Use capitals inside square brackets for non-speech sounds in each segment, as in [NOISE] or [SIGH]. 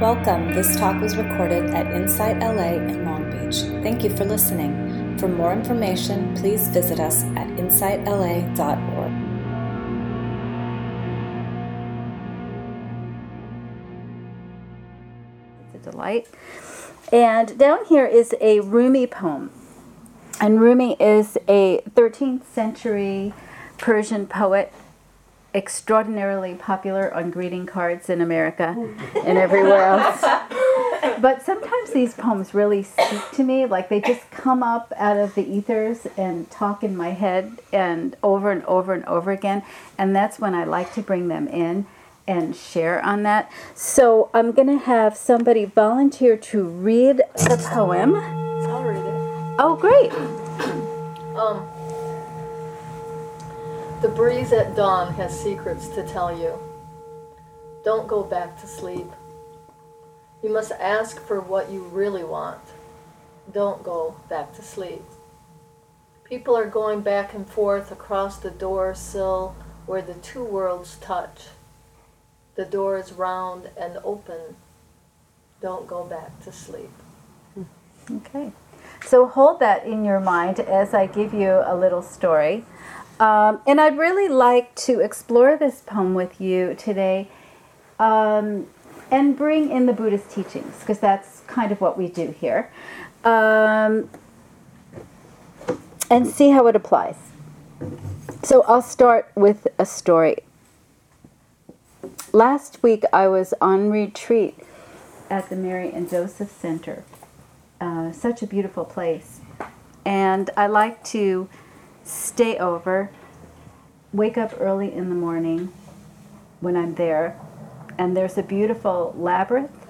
Welcome. This talk was recorded at Insight LA in Long Beach. Thank you for listening. For more information, please visit us at insightla.org. It's a delight. And down here is a Rumi poem. And Rumi is a 13th century Persian poet, extraordinarily popular on greeting cards in America and everywhere else. But sometimes these poems really speak to me, like they just come up out of the ethers and talk in my head and over and over and over again. And that's when I like to bring them in and share on that. So I'm going to have somebody volunteer to read the poem. I'll read it. Oh, great. Um, the breeze at dawn has secrets to tell you. Don't go back to sleep. You must ask for what you really want. Don't go back to sleep. People are going back and forth across the door sill where the two worlds touch. The door is round and open. Don't go back to sleep. Hmm. Okay. So hold that in your mind as I give you a little story. Um, and I'd really like to explore this poem with you today um, and bring in the Buddhist teachings, because that's kind of what we do here, um, and see how it applies. So I'll start with a story. Last week I was on retreat at the Mary and Joseph Center. Uh, such a beautiful place. And I like to stay over, wake up early in the morning when I'm there, and there's a beautiful labyrinth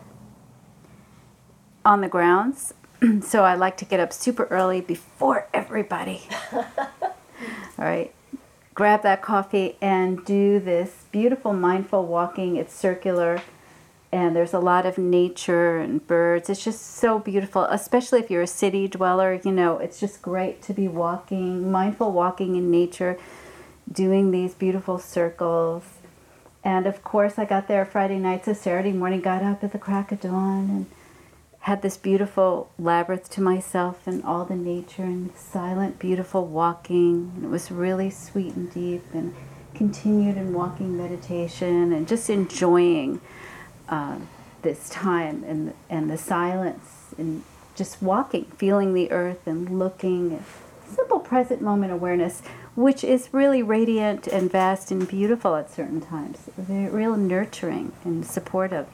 on the grounds. [CLEARS THROAT] so I like to get up super early before everybody. [LAUGHS] All right. Grab that coffee and do this beautiful mindful walking. It's circular and there's a lot of nature and birds. It's just so beautiful, especially if you're a city dweller. You know, it's just great to be walking, mindful walking in nature, doing these beautiful circles. And of course, I got there Friday night, so Saturday morning, got up at the crack of dawn and had this beautiful labyrinth to myself and all the nature and silent, beautiful walking. It was really sweet and deep, and continued in walking meditation and just enjoying uh, this time and and the silence and just walking, feeling the earth and looking. Simple present moment awareness, which is really radiant and vast and beautiful at certain times. Very real nurturing and supportive.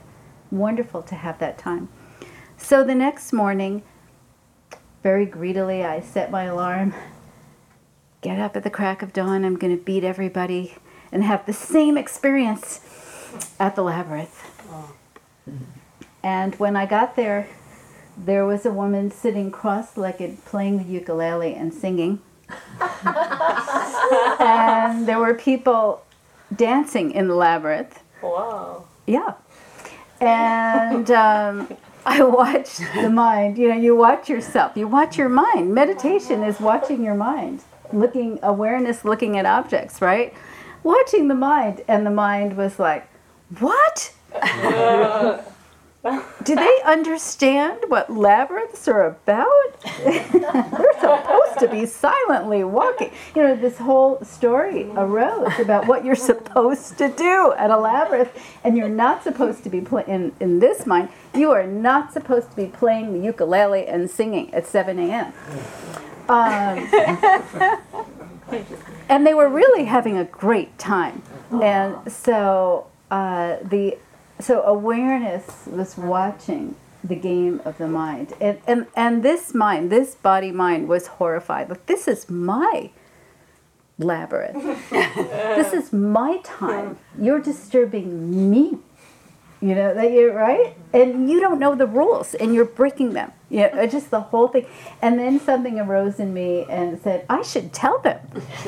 Wonderful to have that time. So the next morning, very greedily, I set my alarm. Get up at the crack of dawn. I'm going to beat everybody and have the same experience at the labyrinth. And when I got there, there was a woman sitting cross legged playing the ukulele and singing. and there were people dancing in the labyrinth. Wow. Yeah. And um, I watched the mind. You know, you watch yourself, you watch your mind. Meditation is watching your mind, looking, awareness looking at objects, right? Watching the mind. And the mind was like, what? [LAUGHS] Do they understand what labyrinths are about? [LAUGHS] We're supposed to be silently walking. You know, this whole story arose about what you're supposed to do at a labyrinth, and you're not supposed to be playing in, in this mind. You are not supposed to be playing the ukulele and singing at 7 a.m. Um, [LAUGHS] and they were really having a great time, and so uh, the so awareness was watching the game of the mind. And, and and this mind this body mind was horrified. Like this is my labyrinth. [LAUGHS] This is my time. You're disturbing me you know that you're right and you don't know the rules and you're breaking them you know just the whole thing and then something arose in me and said i should tell them [LAUGHS]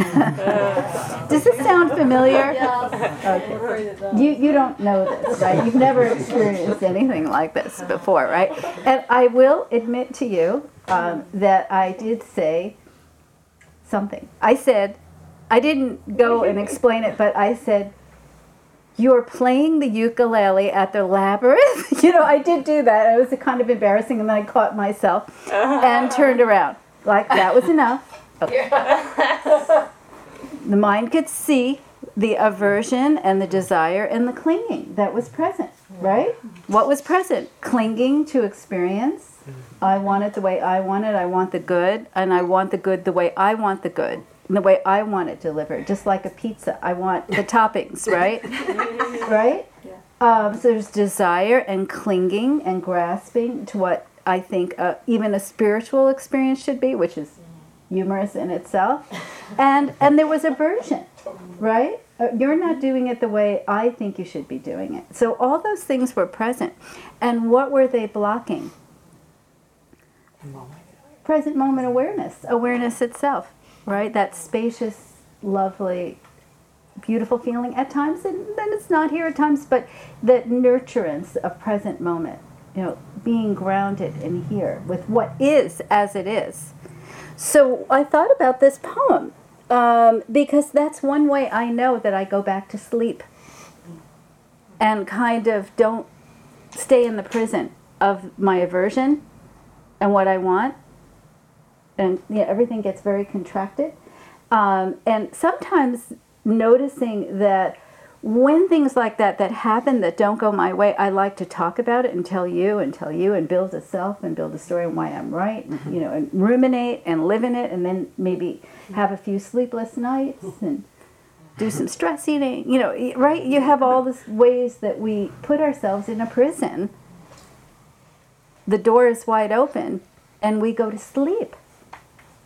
does this sound familiar Okay. you you don't know this, right? You've never experienced anything like this before, right? And I will admit to you um, that I did say something. I said, I didn't go and explain it, but I said, you're playing the ukulele at the labyrinth. [LAUGHS] you know, I did do that. It was kind of embarrassing, and then I caught myself and [LAUGHS] turned around. Like, that was enough. Okay. [LAUGHS] the mind could see the aversion and the desire and the clinging that was present, right? What was present? Clinging to experience. Mm-hmm. I want it the way I want it. I want the good, and I want the good the way I want the good, and the way I want it delivered. Just like a pizza, I want the [LAUGHS] toppings, right? [LAUGHS] right? Um, so there's desire and clinging and grasping to what I think uh, even a spiritual experience should be, which is humorous in itself. And and there was aversion, right? Uh, You're not doing it the way I think you should be doing it. So all those things were present. And what were they blocking? Present moment awareness, awareness itself, right? That spacious, lovely, beautiful feeling at times, and then it's not here at times, but that nurturance of present moment, you know, being grounded in here with what is as it is. So I thought about this poem um, because that's one way I know that I go back to sleep and kind of don't stay in the prison of my aversion and what I want. And yeah, everything gets very contracted. Um, and sometimes noticing that when things like that that happen that don't go my way, I like to talk about it and tell you and tell you and build a self and build a story on why I'm right, and, you know, and ruminate and live in it, and then maybe have a few sleepless nights and do some stress eating. You know, right? You have all these ways that we put ourselves in a prison. The door is wide open, and we go to sleep.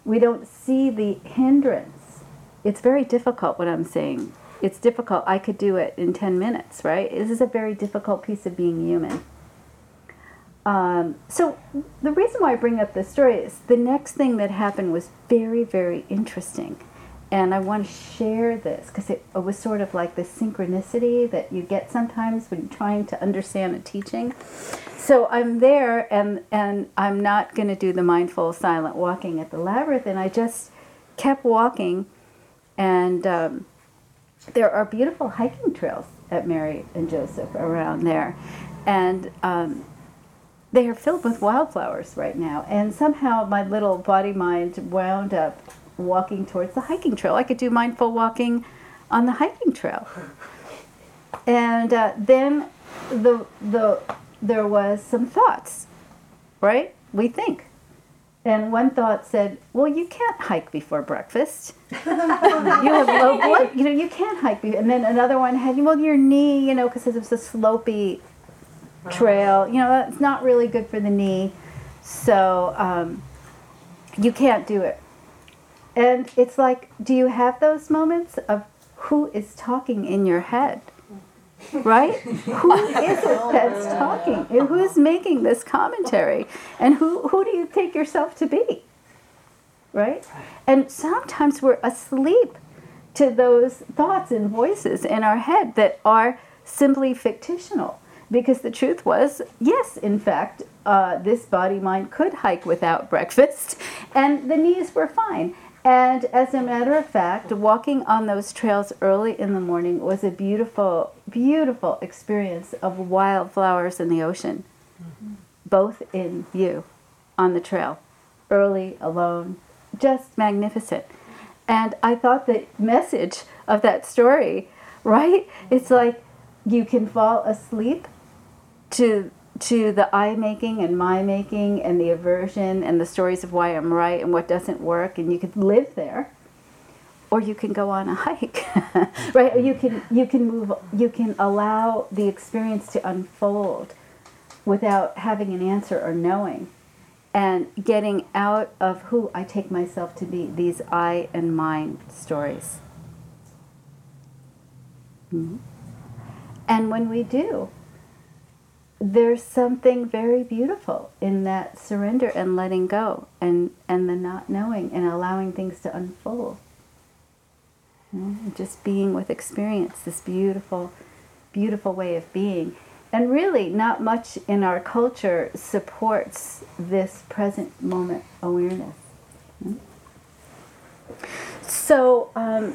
We don't see the hindrance. It's very difficult what I'm saying it's difficult. I could do it in 10 minutes, right? This is a very difficult piece of being human. Um, so, the reason why I bring up this story is the next thing that happened was very, very interesting. And I want to share this because it, it was sort of like the synchronicity that you get sometimes when you're trying to understand a teaching. So I'm there and, and I'm not going to do the mindful silent walking at the labyrinth. And I just kept walking and um, there are beautiful hiking trails at Mary and Joseph around there, and um, they are filled with wildflowers right now. And somehow my little body mind wound up walking towards the hiking trail. I could do mindful walking on the hiking trail, and uh, then the the there was some thoughts, right? We think. And one thought said, "Well, you can't hike before breakfast. you have low [LAUGHS] blood. You know, you can't hike." Be-. And then another one had, "Well, your knee, you know, because it was a slopey trail. You know, it's not really good for the knee, so um, you can't do it." And it's like, do you have those moments of who is talking in your head? right? who is it that's talking? Who's making this commentary? And who, who do you take yourself to be? Right? And sometimes we're asleep to those thoughts and voices in our head that are simply fictional. Because the truth was, yes, in fact, uh, this body mind could hike without breakfast, and the knees were fine. And as a matter of fact, walking on those trails early in the morning was a beautiful, beautiful experience of wildflowers in the ocean, mm-hmm. both in view on the trail, early, alone, just magnificent. And I thought the message of that story, right? It's like you can fall asleep to to the I making and my making and the aversion and the stories of why I'm right and what doesn't work, and you could live there, or you can go on a hike, [LAUGHS] right? Or you can you can move, you can allow the experience to unfold without having an answer or knowing, and getting out of who I take myself to be. These I and mine stories. Mm-hmm. And when we do, there's something very beautiful in that surrender and letting go and, and the not knowing and allowing things to unfold. You know, just being with experience, this beautiful, beautiful way of being. And really, not much in our culture supports this present moment awareness. So, um,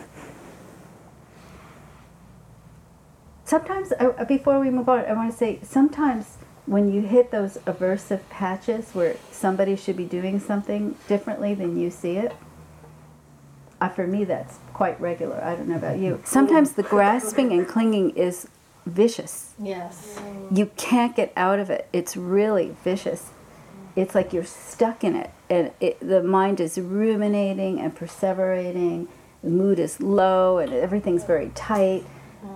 sometimes, uh, before we move on, I want to say sometimes when you hit those aversive patches where somebody should be doing something differently than you see it, uh, for me that's quite regular. I don't know about you. Sometimes the grasping and clinging is vicious. Yes. You can't get out of it. It's really vicious. It's like you're stuck in it, and it, the mind is ruminating and perseverating. The mood is low, and everything's very tight.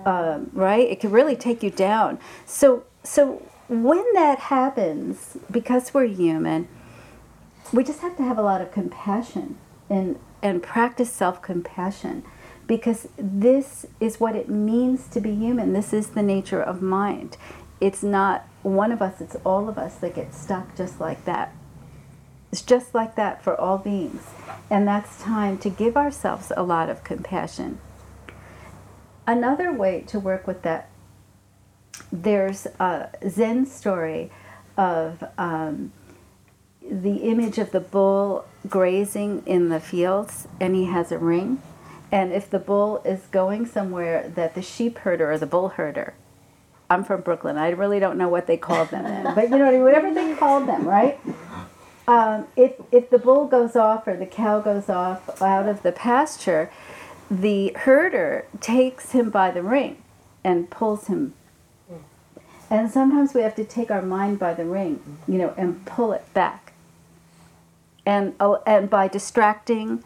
Um, right? It can really take you down. So, so when that happens, because we're human, we just have to have a lot of compassion and and practice self-compassion because this is what it means to be human. This is the nature of mind. It's not one of us, it's all of us that get stuck just like that. It's just like that for all beings. And that's time to give ourselves a lot of compassion. Another way to work with that, there's a Zen story of um, the image of the bull grazing in the fields, and he has a ring. And if the bull is going somewhere that the sheep herder or the bull herder, I'm from Brooklyn. I really don't know what they called them then, [LAUGHS] but you know whatever they called them, right? Um, if if the bull goes off or the cow goes off out of the pasture, the herder takes him by the ring and pulls him. And sometimes we have to take our mind by the ring, you know, and pull it back. And oh, and by distracting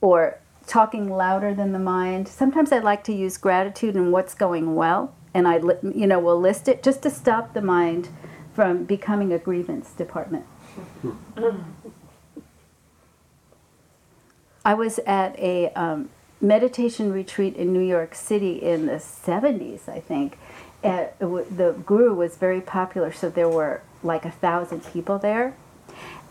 or talking louder than the mind. Sometimes I like to use gratitude and what's going well, and I, you know, will list it just to stop the mind from becoming a grievance department. Hmm. I was at a um, meditation retreat in New York City in the 70s, I think. At, the guru was very popular, so there were like a thousand people there.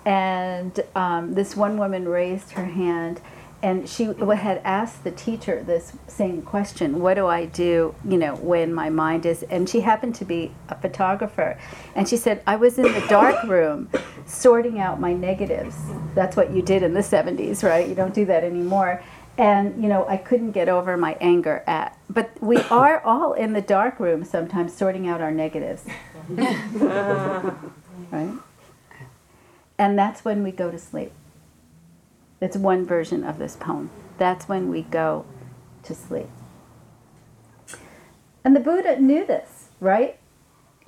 And um, this one woman raised her hand and she had asked the teacher this same question what do i do you know when my mind is and she happened to be a photographer. And she said i was in the dark [COUGHS] room sorting out my negatives. That's what you did in the 70s right? You don't do that anymore. And you know i couldn't get over my anger at but we are all in the dark room sometimes sorting out our negatives. [LAUGHS] Right? And that's when we go to sleep it's one version of this poem. That's when we go to sleep. And the Buddha knew this, right?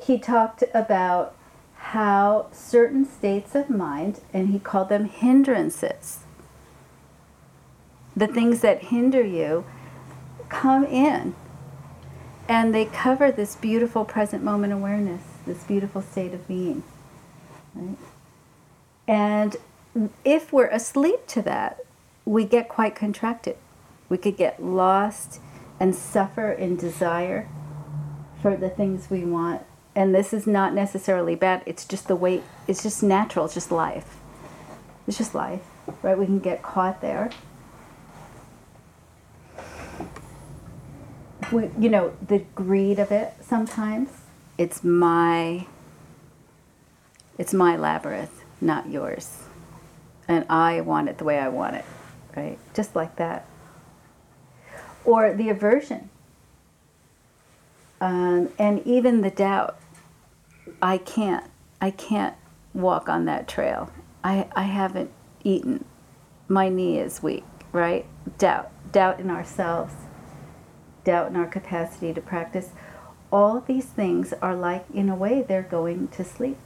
He talked about how certain states of mind, and he called them hindrances, the things that hinder you, come in. And they cover this beautiful present moment awareness, this beautiful state of being. Right? And if we're asleep to that, we get quite contracted. We could get lost and suffer in desire for the things we want. And this is not necessarily bad. It's just the way, it's just natural. It's just life. It's just life, right? We can get caught there. We, you know, the greed of it sometimes. It's my, it's my labyrinth, not yours and I want it the way I want it, right? Just like that. Or the aversion. Um, and even the doubt. I can't. I can't walk on that trail. I, I haven't eaten. My knee is weak, right? Doubt. Doubt in ourselves. Doubt in our capacity to practice. All these things are like, in a way, they're going to sleep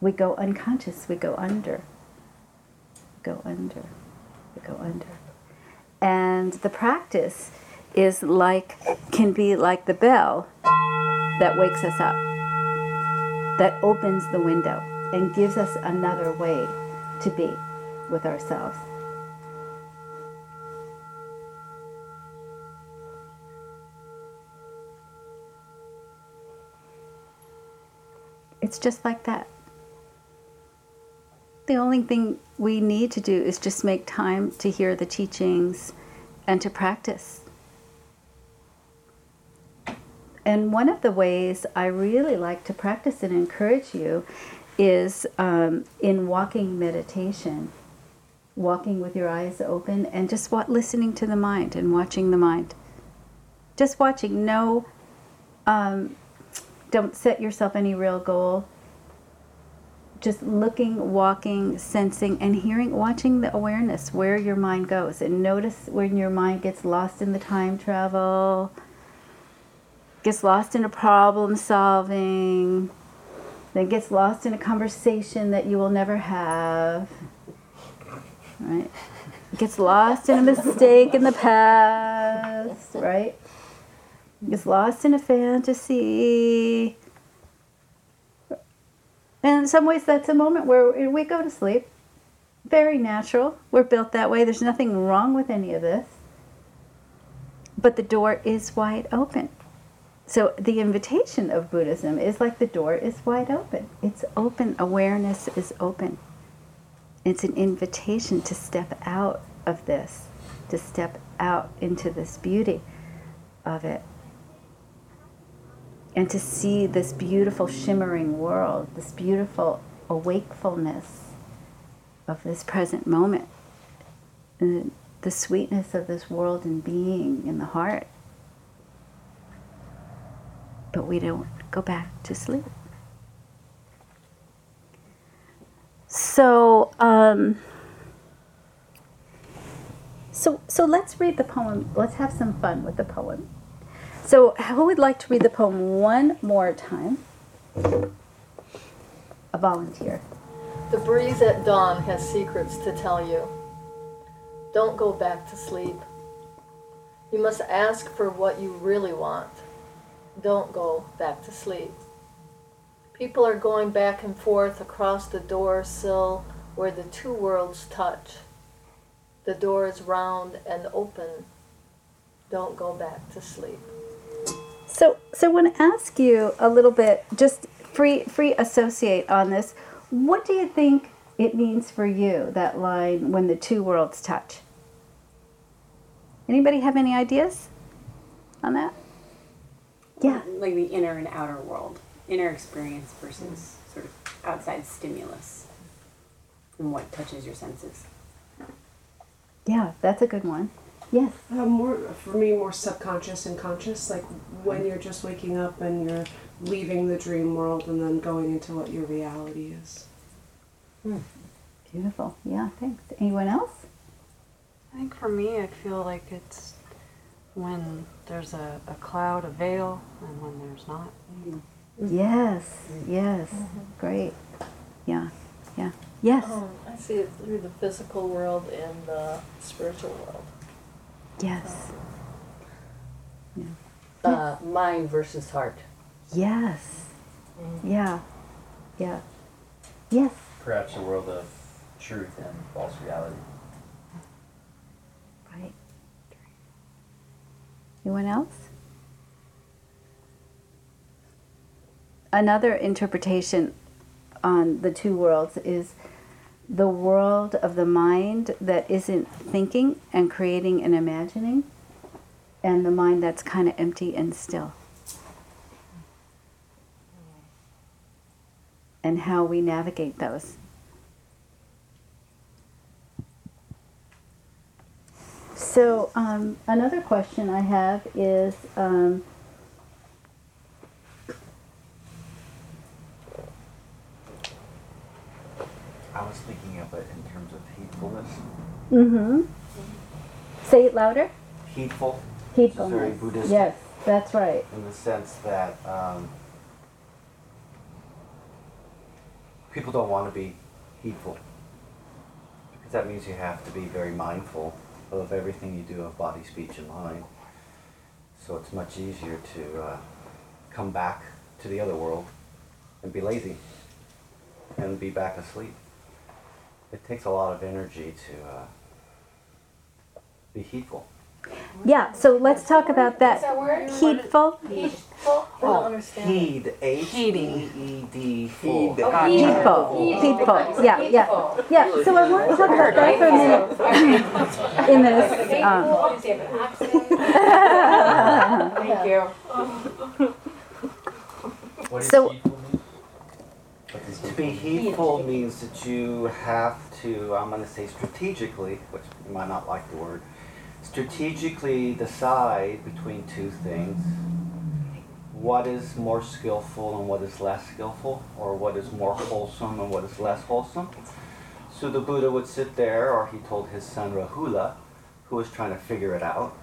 we go unconscious, we go under. Go under. We go under. And the practice is like, can be like the bell that wakes us up, that opens the window and gives us another way to be with ourselves. It's just like that the only thing we need to do is just make time to hear the teachings and to practice. And one of the ways I really like to practice and encourage you is um, in walking meditation. walking with your eyes open and just listening to the mind and watching the mind. Just watching. No, um, don't set yourself any real goal. Just looking, walking, sensing, and hearing, watching the awareness where your mind goes. And notice when your mind gets lost in the time travel, gets lost in a problem solving, then gets lost in a conversation that you will never have. Right? Gets lost in a mistake in the past, right? Gets lost in a fantasy. And in some ways, that's a moment where we go to sleep. Very natural. We're built that way. There's nothing wrong with any of this. But the door is wide open. So the invitation of Buddhism is like the door is wide open. It's open. Awareness is open. It's an invitation to step out of this, to step out into this beauty of it, and to see this beautiful shimmering world, this beautiful awakefulness of this present moment, and the sweetness of this world and being in the heart but we don't go back to sleep. So, um, so, so let's read the poem. Let's have some fun with the poem. So, who would like to read the poem one more time? A volunteer. The breeze at dawn has secrets to tell you. Don't go back to sleep. You must ask for what you really want don't go back to sleep. People are going back and forth across the door sill where the two worlds touch. The door is round and open. Don't go back to sleep. So, so I want to ask you a little bit, just free, free associate on this. What do you think it means for you that line when the two worlds touch? Anybody have any ideas on that? Yeah. Um, like the inner and outer world, inner experience versus sort of outside stimulus and what touches your senses. Yeah, that's a good one. Yes. Uh, more for me, more subconscious and conscious. Like when you're just waking up and you're leaving the dream world and then going into what your reality is. Hmm. Beautiful. Yeah. Thanks. Anyone else? I think for me, I feel like it's when there's a, a cloud, a veil, and when there's not. Yes, yes, mm-hmm. great. Yeah, yeah, yes. Um, I see it through the physical world and the spiritual world. Yes. Yeah. Uh, mind versus heart. Yes. Mm. Yeah. Yeah. Yes. Perhaps a world of truth and false reality. Right. Anyone else? Another interpretation on the two worlds is the world of the mind that isn't thinking and creating and imagining, and the mind that's kind of empty and still. And how we navigate those. So um, another question I have is um, I was thinking of it in terms of heedfulness. Mm-hmm. Say it louder. Heedful. Heedfulness. Very Buddhist. Yes, that's right. In the sense that um, people don't want to be heedful because that means you have to be very mindful of everything you do of body, speech, and mind. So it's much easier to uh, come back to the other world and be lazy and be back asleep. It takes a lot of energy to uh, be heedful. Yeah, so let's talk about that. that word? Heedful. Heedful. I don't understand. Heed. H E E D. Full. Heedful. Heedful. Yeah, yeah, yeah. So I want to talk about that for a minute. In this. Um. Thank you. [LAUGHS] So- Heedful be heedful means that you have to, I'm going to say strategically, which you might not like the word, strategically decide between two things. What is more skillful and what is less skillful, or what is more wholesome and what is less wholesome. So the Buddha would sit there, or he told his son Rahula, who was trying to figure it out.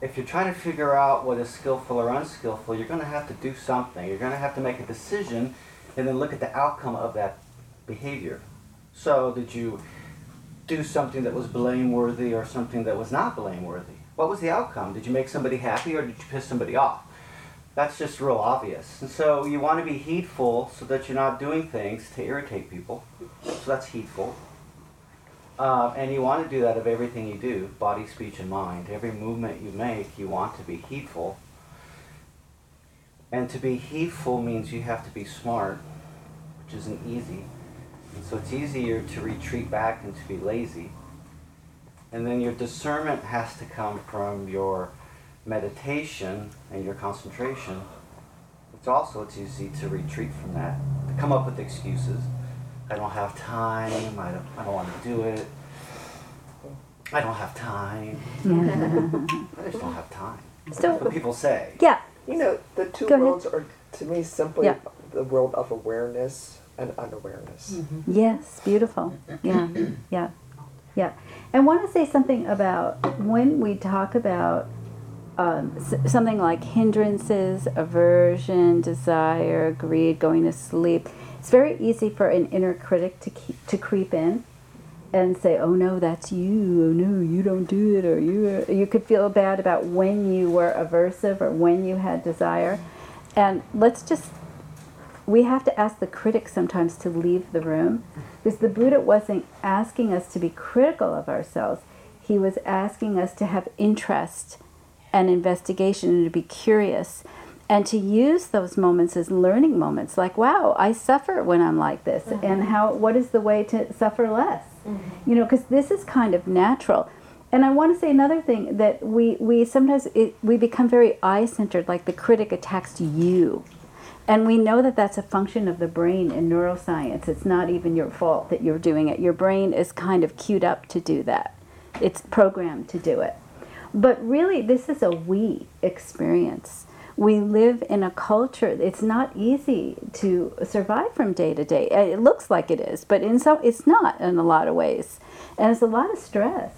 If you're trying to figure out what is skillful or unskillful, you're going to have to do something. You're going to have to make a decision and then look at the outcome of that behavior. So, did you do something that was blameworthy or something that was not blameworthy? What was the outcome? Did you make somebody happy or did you piss somebody off? That's just real obvious. And so, you want to be heedful so that you're not doing things to irritate people. So, that's heedful. Uh, and you want to do that of everything you do body, speech, and mind. Every movement you make, you want to be heedful. And to be heedful means you have to be smart, which isn't easy. And so it's easier to retreat back and to be lazy. And then your discernment has to come from your meditation and your concentration. It's also it's easy to retreat from that, to come up with excuses. I don't have time, I don't, I don't want to do it. I don't have time. [LAUGHS] I just don't have time. So- That's what people say. Yeah. You know, the two Go ahead. worlds are to me simply Yeah. the world of awareness and unawareness. Yes, beautiful. Yeah, [COUGHS] yeah, yeah. And want to say something about when we talk about um, s- something like hindrances, aversion, desire, greed, going to sleep. It's very easy for an inner critic to keep, to creep in and say, "Oh no, that's you. Oh no, you don't do it." Or you you could feel bad about when you were aversive or when you had desire. And let's just we have to ask the critic sometimes to leave the room because the Buddha wasn't asking us to be critical of ourselves. He was asking us to have interest and investigation and to be curious and to use those moments as learning moments like wow i suffer when i'm like this and uh-huh. how what is the way to suffer less Mm-hmm. you know because this is kind of natural and i want to say another thing that we we sometimes it, we become very i centered like the critic attacks you and we know that that's a function of the brain in neuroscience. It's not even your fault that you're doing it. Your brain is kind of queued up to do that, it's programmed to do it. But really, this is a we experience. We live in a culture, it's not easy to survive from day to day. It looks like it is, but in some, it's not in a lot of ways. And it's a lot of stress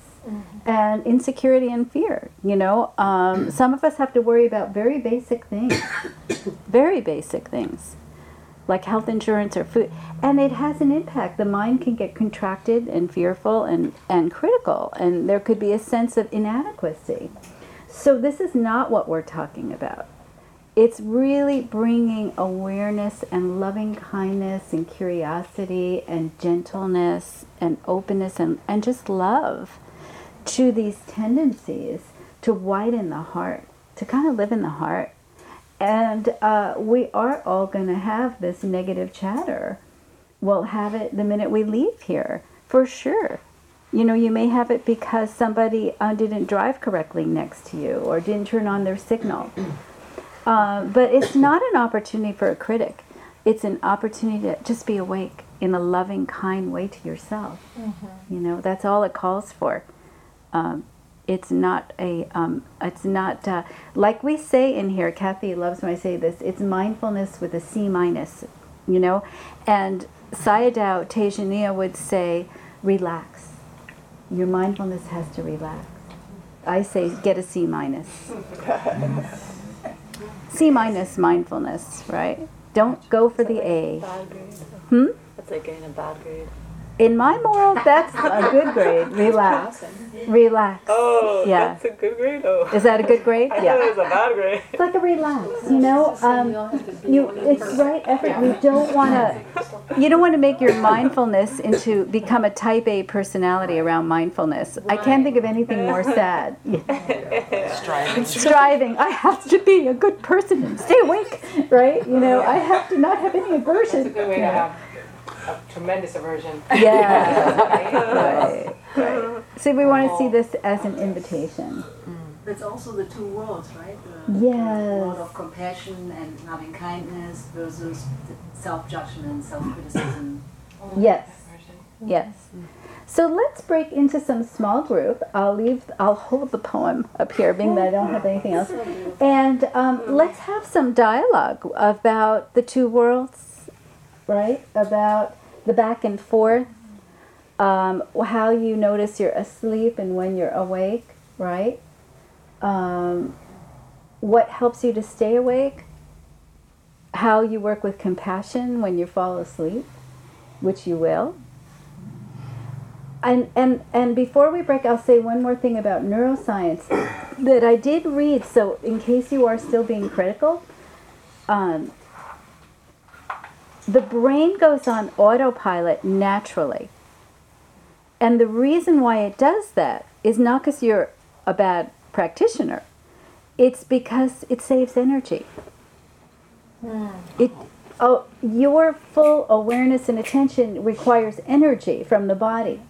and insecurity and fear. You know, um, [CLEARS THROAT] some of us have to worry about very basic things, very basic things, like health insurance or food, and it has an impact. The mind can get contracted and fearful and and critical, and there could be a sense of inadequacy. So this is not what we're talking about. It's really bringing awareness and loving kindness and curiosity and gentleness and openness and, and just love to these tendencies to widen the heart, to kind of live in the heart. And uh, we are all going to have this negative chatter. We'll have it the minute we leave here, for sure. You know, you may have it because somebody uh, didn't drive correctly next to you or didn't turn on their signal. Uh, but it's not an opportunity for a critic. It's an opportunity to just be awake in a loving, kind way to yourself. You know, that's all it calls for. Um, it's not a. Um, it's not uh, like we say in here. Kathy loves when I say this. It's mindfulness with a C minus. You know, and Sayadaw Tejaniya would say, relax. Your mindfulness has to relax. I say get a C minus. [LAUGHS] C minus mindfulness, right? Don't go for the A. Hmm? That's like getting a bad grade. In my moral, that's a good grade. Relax. Relax. Oh, Yeah. that's a good grade. Oh, Is that a good grade? I thought it Yeah. was a bad grade. It's like a relax, you know. Um, you, it's right effort. You don't want to, you don't want to make your mindfulness into become a Type A personality around mindfulness. I can't think of anything more sad. Striving. Striving. I have to be a good person and stay awake, right? You know, I have to not have any That's a aversion. good way to have a tremendous aversion. [LAUGHS] Yeah. [LAUGHS] right, right. See, we want to see this as an invitation. That's also the two worlds, right? The, Yes. The world of compassion and loving kindness versus self judgment, self criticism. [COUGHS] Yes. Yes. So let's break into some small group. I'll leave. I'll hold the poem up here, being that I don't have anything else. [LAUGHS] And um, let's have some dialogue about the two worlds, right? About the back and forth, um, how you notice you're asleep and when you're awake, right? Um, what helps you to stay awake? How you work with compassion when you fall asleep, which you will and and and before we break i'll say one more thing about neuroscience [COUGHS] that i did read so in case you are still being critical um, the brain goes on autopilot naturally and the reason why it does that is not because you're a bad practitioner it's because it saves energy it oh your full awareness and attention requires energy from the body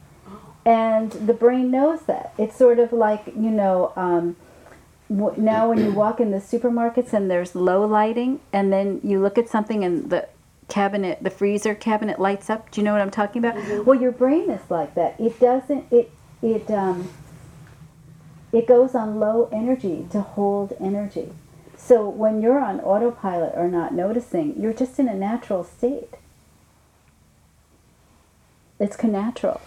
and the brain knows that. It's sort of like you know. Um, now, when you walk in the supermarkets and there's low lighting, and then you look at something and the cabinet, the freezer cabinet lights up. Do you know what I'm talking about? Well, your brain is like that. It doesn't. It it um. It goes on low energy to hold energy. So when you're on autopilot or not noticing, you're just in a natural state. It's natural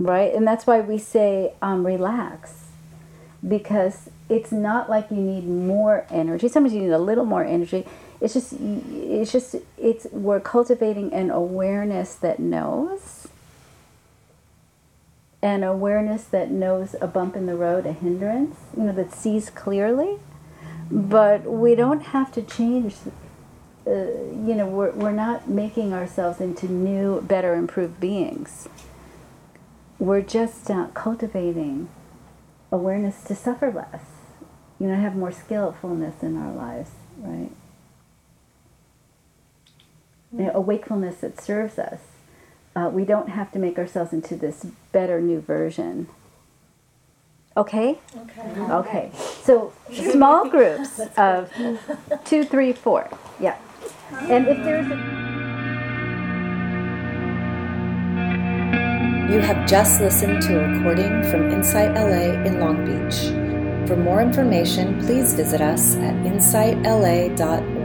right? And that's why we say um, relax, because it's not like you need more energy. Sometimes you need a little more energy. It's just, it's just, it's we're cultivating an awareness that knows, an awareness that knows a bump in the road, a hindrance, you know, that sees clearly. But we don't have to change. Uh, you know, we're, we're not making ourselves into new, better, improved beings we're just uh, cultivating awareness to suffer less. You know, have more skillfulness in our lives, right? You know, a wakefulness that serves us. Uh, we don't have to make ourselves into this better new version. Okay? Okay. Okay. So small [LAUGHS] groups of [LAUGHS] two, three, four. Yeah. And if there's a You have just listened to a recording from Insight LA in Long Beach. For more information, please visit us at insightla.org.